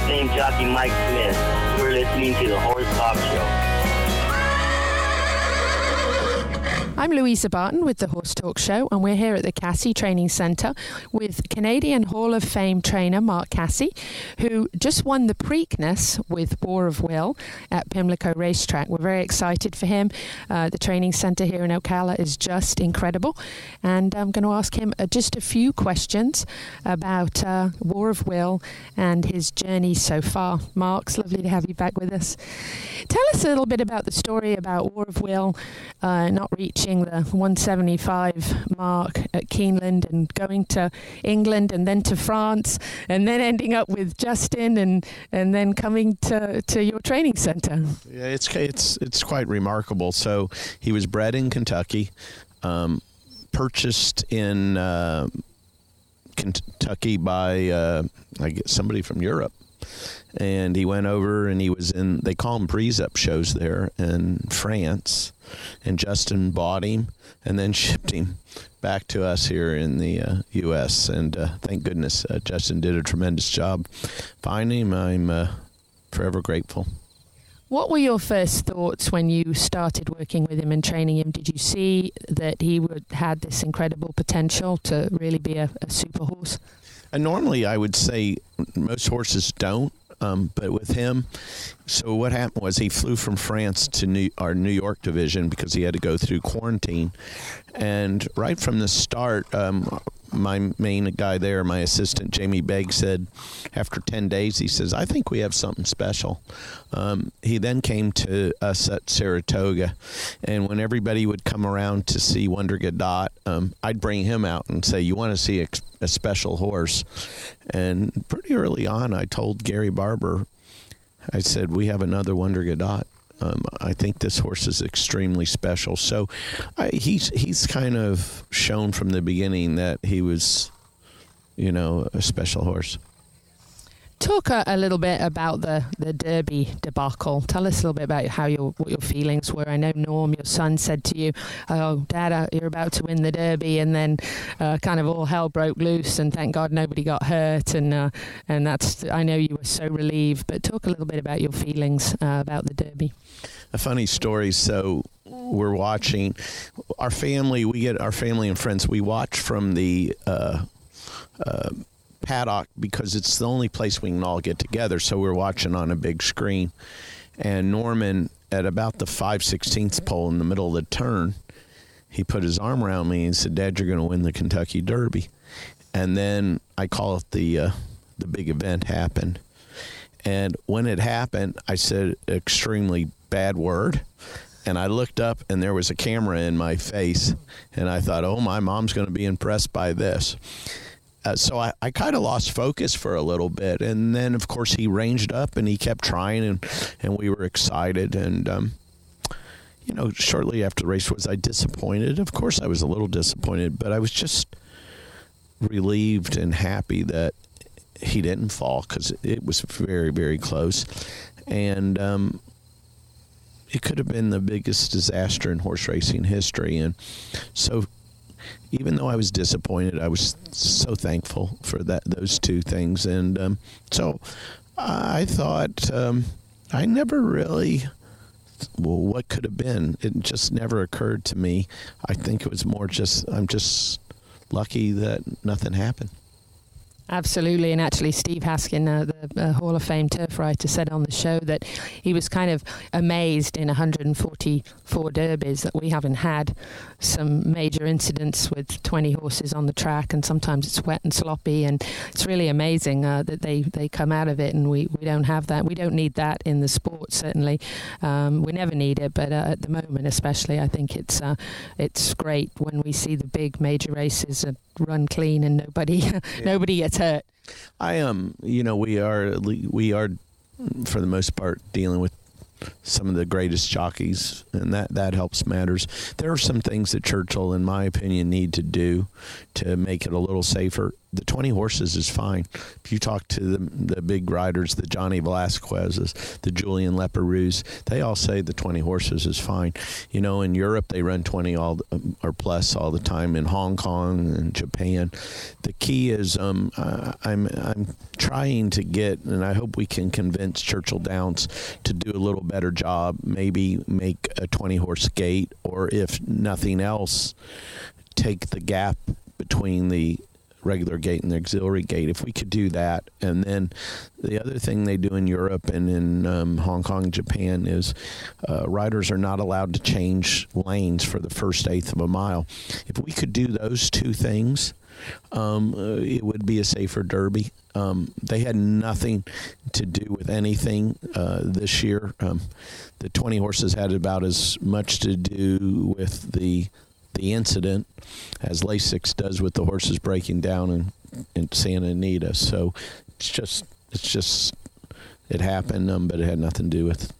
of Fame jockey Mike Smith. You're listening to the Horse Talk Show. I'm Louisa Barton with the Horse Talk Show, and we're here at the Casse Training Centre with Canadian Hall of Fame trainer Mark Casse, who just won the Preakness with War of Will at Pimlico Racetrack. We're very excited for him. Uh, the training centre here in Ocala is just incredible, and I'm going to ask him uh, just a few questions about uh, War of Will and his journey so far. Mark, it's lovely to have you back with us. Tell us a little bit about the story about War of Will uh, not reaching reaching the 175 mark at Keeneland and going to England and then to France and then ending up with Justin and and then coming to, to your training center. Yeah, it's it's it's quite remarkable. So he was bred in Kentucky, um, purchased in uh, Kentucky by uh, I guess somebody from Europe and he went over and he was in they call them breeze up shows there in France and Justin bought him and then shipped him back to us here in the uh, U.S. and uh, thank goodness uh, Justin did a tremendous job finding him I'm uh, forever grateful what were your first thoughts when you started working with him and training him? Did you see that he would had this incredible potential to really be a, a super horse? And normally, I would say most horses don't. Um, but with him, so what happened was he flew from France to New, our New York division because he had to go through quarantine. And right from the start, um, my main guy there, my assistant Jamie Begg, said after 10 days, he says, I think we have something special. Um, he then came to us at Saratoga, and when everybody would come around to see Wonder Gadot, um, I'd bring him out and say, You want to see a, a special horse? And pretty early on, I told Gary Barber, I said, We have another Wonder Gadot. Um, I think this horse is extremely special. So I, he's he's kind of shown from the beginning that he was, you know, a special horse. Talk a, a, little bit about the, the Derby debacle. Tell us a little bit about how your what your feelings were. I know Norm, your son, said to you, "Oh, Dad, uh, you're about to win the Derby," and then uh, kind of all hell broke loose. And thank God nobody got hurt. And uh, and that's I know you were so relieved. But talk a little bit about your feelings uh, about the Derby. A funny story. So we're watching our family. We get our family and friends. We watch from the. Uh, uh, paddock because it's the only place we can all get together. So we're watching on a big screen. And Norman, at about the 5 16th pole in the middle of the turn, he put his arm around me and said, Dad, you're going to win the Kentucky Derby. And then I call it the, uh, the big event happened. And when it happened, I said extremely bad word. And I looked up and there was a camera in my face. And I thought, oh, my mom's going to be impressed by this uh, so I, I kind of lost focus for a little bit. And then, of course, he ranged up and he kept trying, and, and we were excited. And, um, you know, shortly after the race, was I disappointed? Of course, I was a little disappointed, but I was just relieved and happy that he didn't fall because it was very, very close. And, um, it could have been the biggest disaster in horse racing history. And so even though I was disappointed, I was so thankful for that those two things, and um, so I thought um, I never really. Well, what could have been? It just never occurred to me. I think it was more just I'm just lucky that nothing happened. Absolutely, and actually, Steve Haskin, uh, uh, Hall of Fame turf writer, said on the show that he was kind of amazed in 144 derbies that we haven't had some major incidents with 20 horses on the track, and sometimes it's wet and sloppy, and it's really amazing uh, that they, they come out of it, and we, we don't have that. We don't need that in the sport, certainly. Um, we never need it, but uh, at the moment, especially, I think it's uh, it's great when we see the big major races run clean and nobody yeah. nobody gets hurt. I am, um, you know, we are we are for the most part dealing with some of the greatest jockeys, and that that helps matters. There are some things that Churchill, in my opinion, need to do to make it a little safer. The 20 horses is fine. If you talk to the, the big riders, the Johnny Velazquez's, the Julien Leparoux, they all say the 20 horses is fine. You know, in Europe, they run 20 all um, or plus all the time. In Hong Kong and Japan, the key is um, uh, I'm I'm trying to get, and I hope we can convince Churchill Downs to do a little better job. Maybe make a 20 horse gate, or if nothing else, take the gap between the regular gate and the auxiliary gate. If we could do that, and then the other thing they do in Europe and in um, Hong Kong, Japan is uh, riders are not allowed to change lanes for the first eighth of a mile. If we could do those two things, um, uh, it would be a safer Derby. Um, they had nothing to do with anything uh, this year. Um, the 20 horses had about as much to do with the the incident as Lasix does with the horses breaking down in, in Santa Anita. So it's just it's just it happened, um, but it had nothing to do with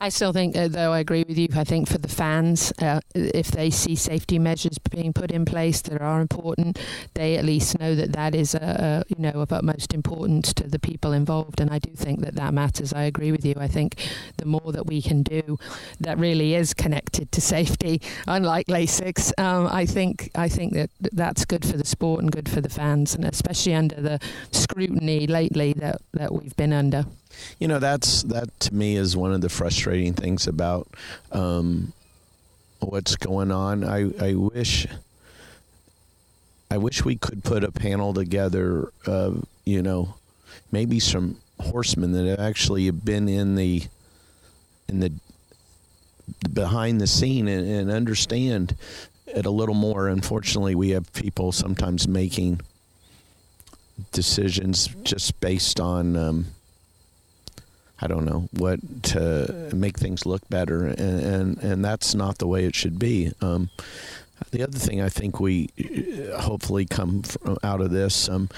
I still think, uh, though, I agree with you. I think for the fans, uh, if they see safety measures being put in place that are important, they at least know that that is, uh, you know, of utmost importance to the people involved. And I do think that that matters. I agree with you. I think the more that we can do that really is connected to safety, unlike Lasix, um, I think I think that that's good for the sport and good for the fans, and especially under the scrutiny lately that that we've been under. You know, that's that to me is one of the frustrating things about um, what's going on. I, I wish I wish we could put a panel together of you know maybe some horsemen that have actually been in the in the behind the scene and, and understand it a little more. Unfortunately, we have people sometimes making decisions just based on um, I don't know what to make things look better, and and, and that's not the way it should be. Um, the other thing I think we uh, hopefully come from, out of this, um,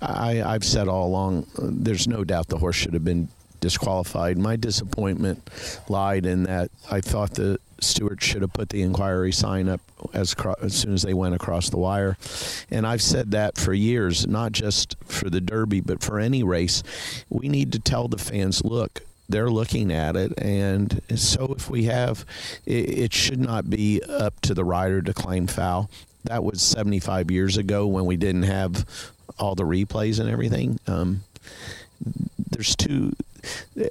I, I've said all along, there's no doubt the horse should have been disqualified. My disappointment lied in that I thought the Stewards should have put the inquiry sign up as, as soon as they went across the wire. And I've said that for years, not just for the Derby, but for any race. We need to tell the fans, look, they're looking at it. And so if we have, it, it should not be up to the rider to claim foul. That was 75 years ago when we didn't have all the replays and everything. Um, there's two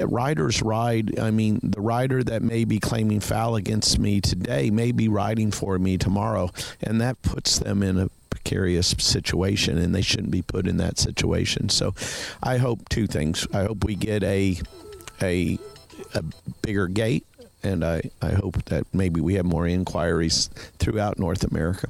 riders ride. I mean, the rider that may be claiming foul against me today may be riding for me tomorrow, and that puts them in a precarious situation, and they shouldn't be put in that situation. So, I hope two things. I hope we get a a a bigger gate, and I I hope that maybe we have more inquiries throughout North America.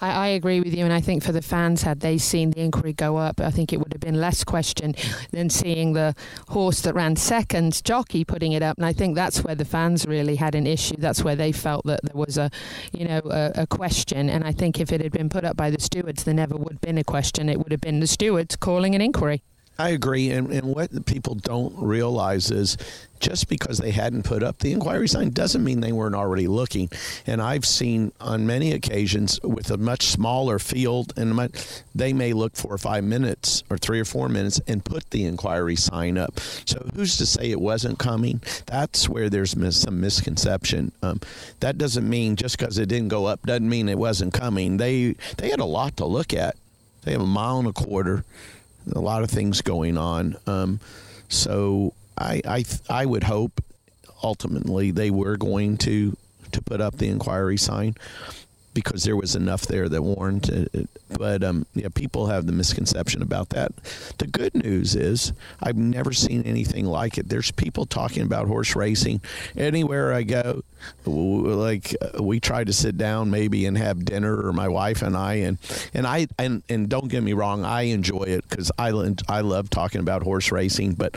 I, I, agree with you, and I think for the fans, had they seen the inquiry go up, I think it would have been less question than seeing the horse that ran second, jockey, putting it up. And I think that's where the fans really had an issue. That's where they felt that there was a, you know, a, a question. And I think if it had been put up by the stewards, there never would have been a question. It would have been the stewards calling an inquiry. I agree. And, and what people don't realize is just because they hadn't put up the inquiry sign doesn't mean they weren't already looking. And I've seen on many occasions with a much smaller field, and they may look for five minutes or three or four minutes and put the inquiry sign up. So who's to say it wasn't coming? That's where there's mis- some misconception. Um, that doesn't mean just because it didn't go up doesn't mean it wasn't coming. They they had a lot to look at. They have a mile and a quarter a lot of things going on. Um, so I, I I would hope ultimately they were going to to put up the inquiry sign because there was enough there that warranted it. But um, yeah, people have the misconception about that. The good news is I've never seen anything like it. There's people talking about horse racing anywhere I go. Like uh, we try to sit down maybe and have dinner, or my wife and I, and and I and and don't get me wrong, I enjoy it because I I love talking about horse racing, but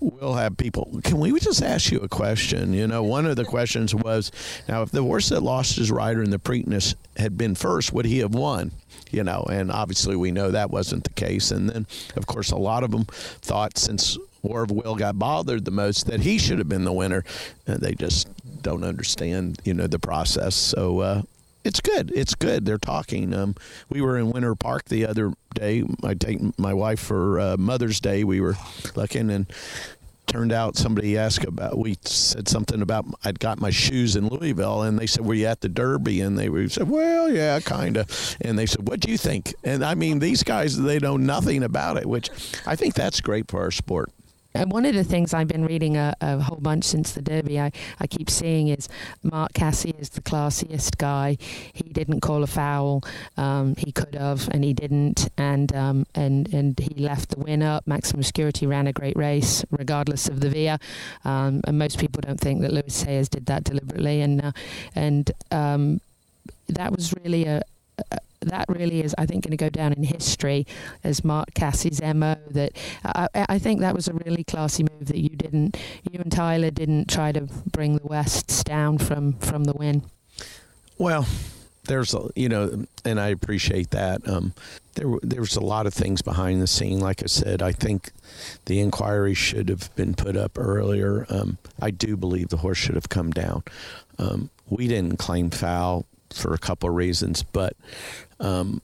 we'll have people. Can we just ask you a question? You know, one of the questions was, now if the horse that lost his rider in the Preakness had been first, would he have won? You know, and obviously we know that wasn't the case. And then, of course, a lot of them thought since War of Will got bothered the most that he should have been the winner. And they just don't understand, you know, the process. So, uh, it's good. It's good. They're talking. Um, we were in Winter Park the other day. I take my wife for uh, Mother's Day. We were looking and turned out somebody asked about we said something about I'd got my shoes in Louisville and they said were you at the Derby and they said well yeah kind of and they said what do you think and I mean these guys they know nothing about it which I think that's great for our sport one of the things I've been reading a, a, whole bunch since the Derby, I, I keep seeing is Mark Casse is the classiest guy. He didn't call a foul. Um, he could have, and he didn't. And um, and and he left the win up. Maximum Security ran a great race, regardless of the VIA. Um, and most people don't think that Luis Saez did that deliberately. And uh, and um, that was really a, a that really is, I think, going to go down in history as Mark Casse's MO. That I, I, think that was a really classy move that you didn't, you and Tyler didn't try to bring the Wests down from from the win. Well, there's a, you know, and I appreciate that. Um, there there was a lot of things behind the scene. Like I said, I think the inquiry should have been put up earlier. Um, I do believe the horse should have come down. Um, we didn't claim foul for a couple of reasons, but um,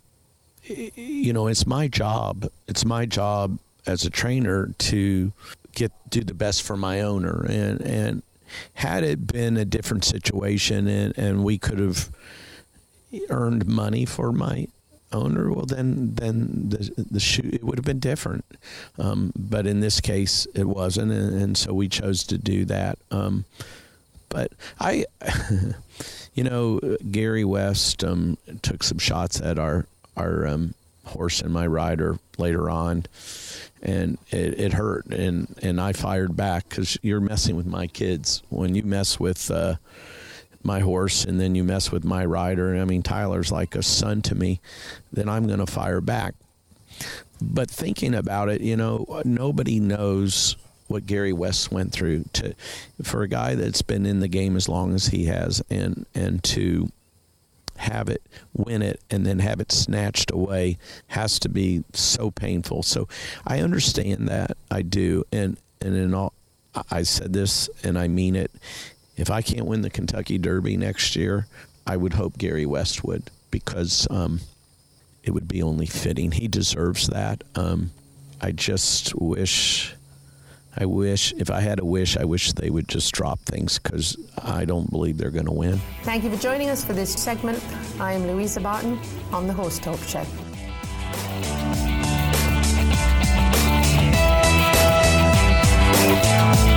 you know, it's my job. It's my job as a trainer to get do the best for my owner, and and had it been a different situation, and and we could have earned money for my owner, well then then the the shoe it would have been different. Um, but in this case, it wasn't, and, and so we chose to do that. Um, but I. You know, Gary West um, took some shots at our our um, horse and my rider later on, and it, it hurt, and and I fired back because you're messing with my kids when you mess with. Uh, my horse and then you mess with my rider. I mean, Tyler's like a son to me. Then I'm going to fire back. But thinking about it, you know, nobody knows what Gary West went through to for a guy that's been in the game as long as he has and and to have it win it and then have it snatched away has to be so painful. So i understand that. I do. And and in all i said this and i mean it. If i can't win the kentucky derby next year i would hope gary west would because um, it would be only fitting. He deserves that. Um, i just wish I wish, if I had a wish, I wish they would just drop things because I don't believe they're going to win. Thank you for joining us for this segment. I am Louisa Barton on the Horse Talk Show. Yeah.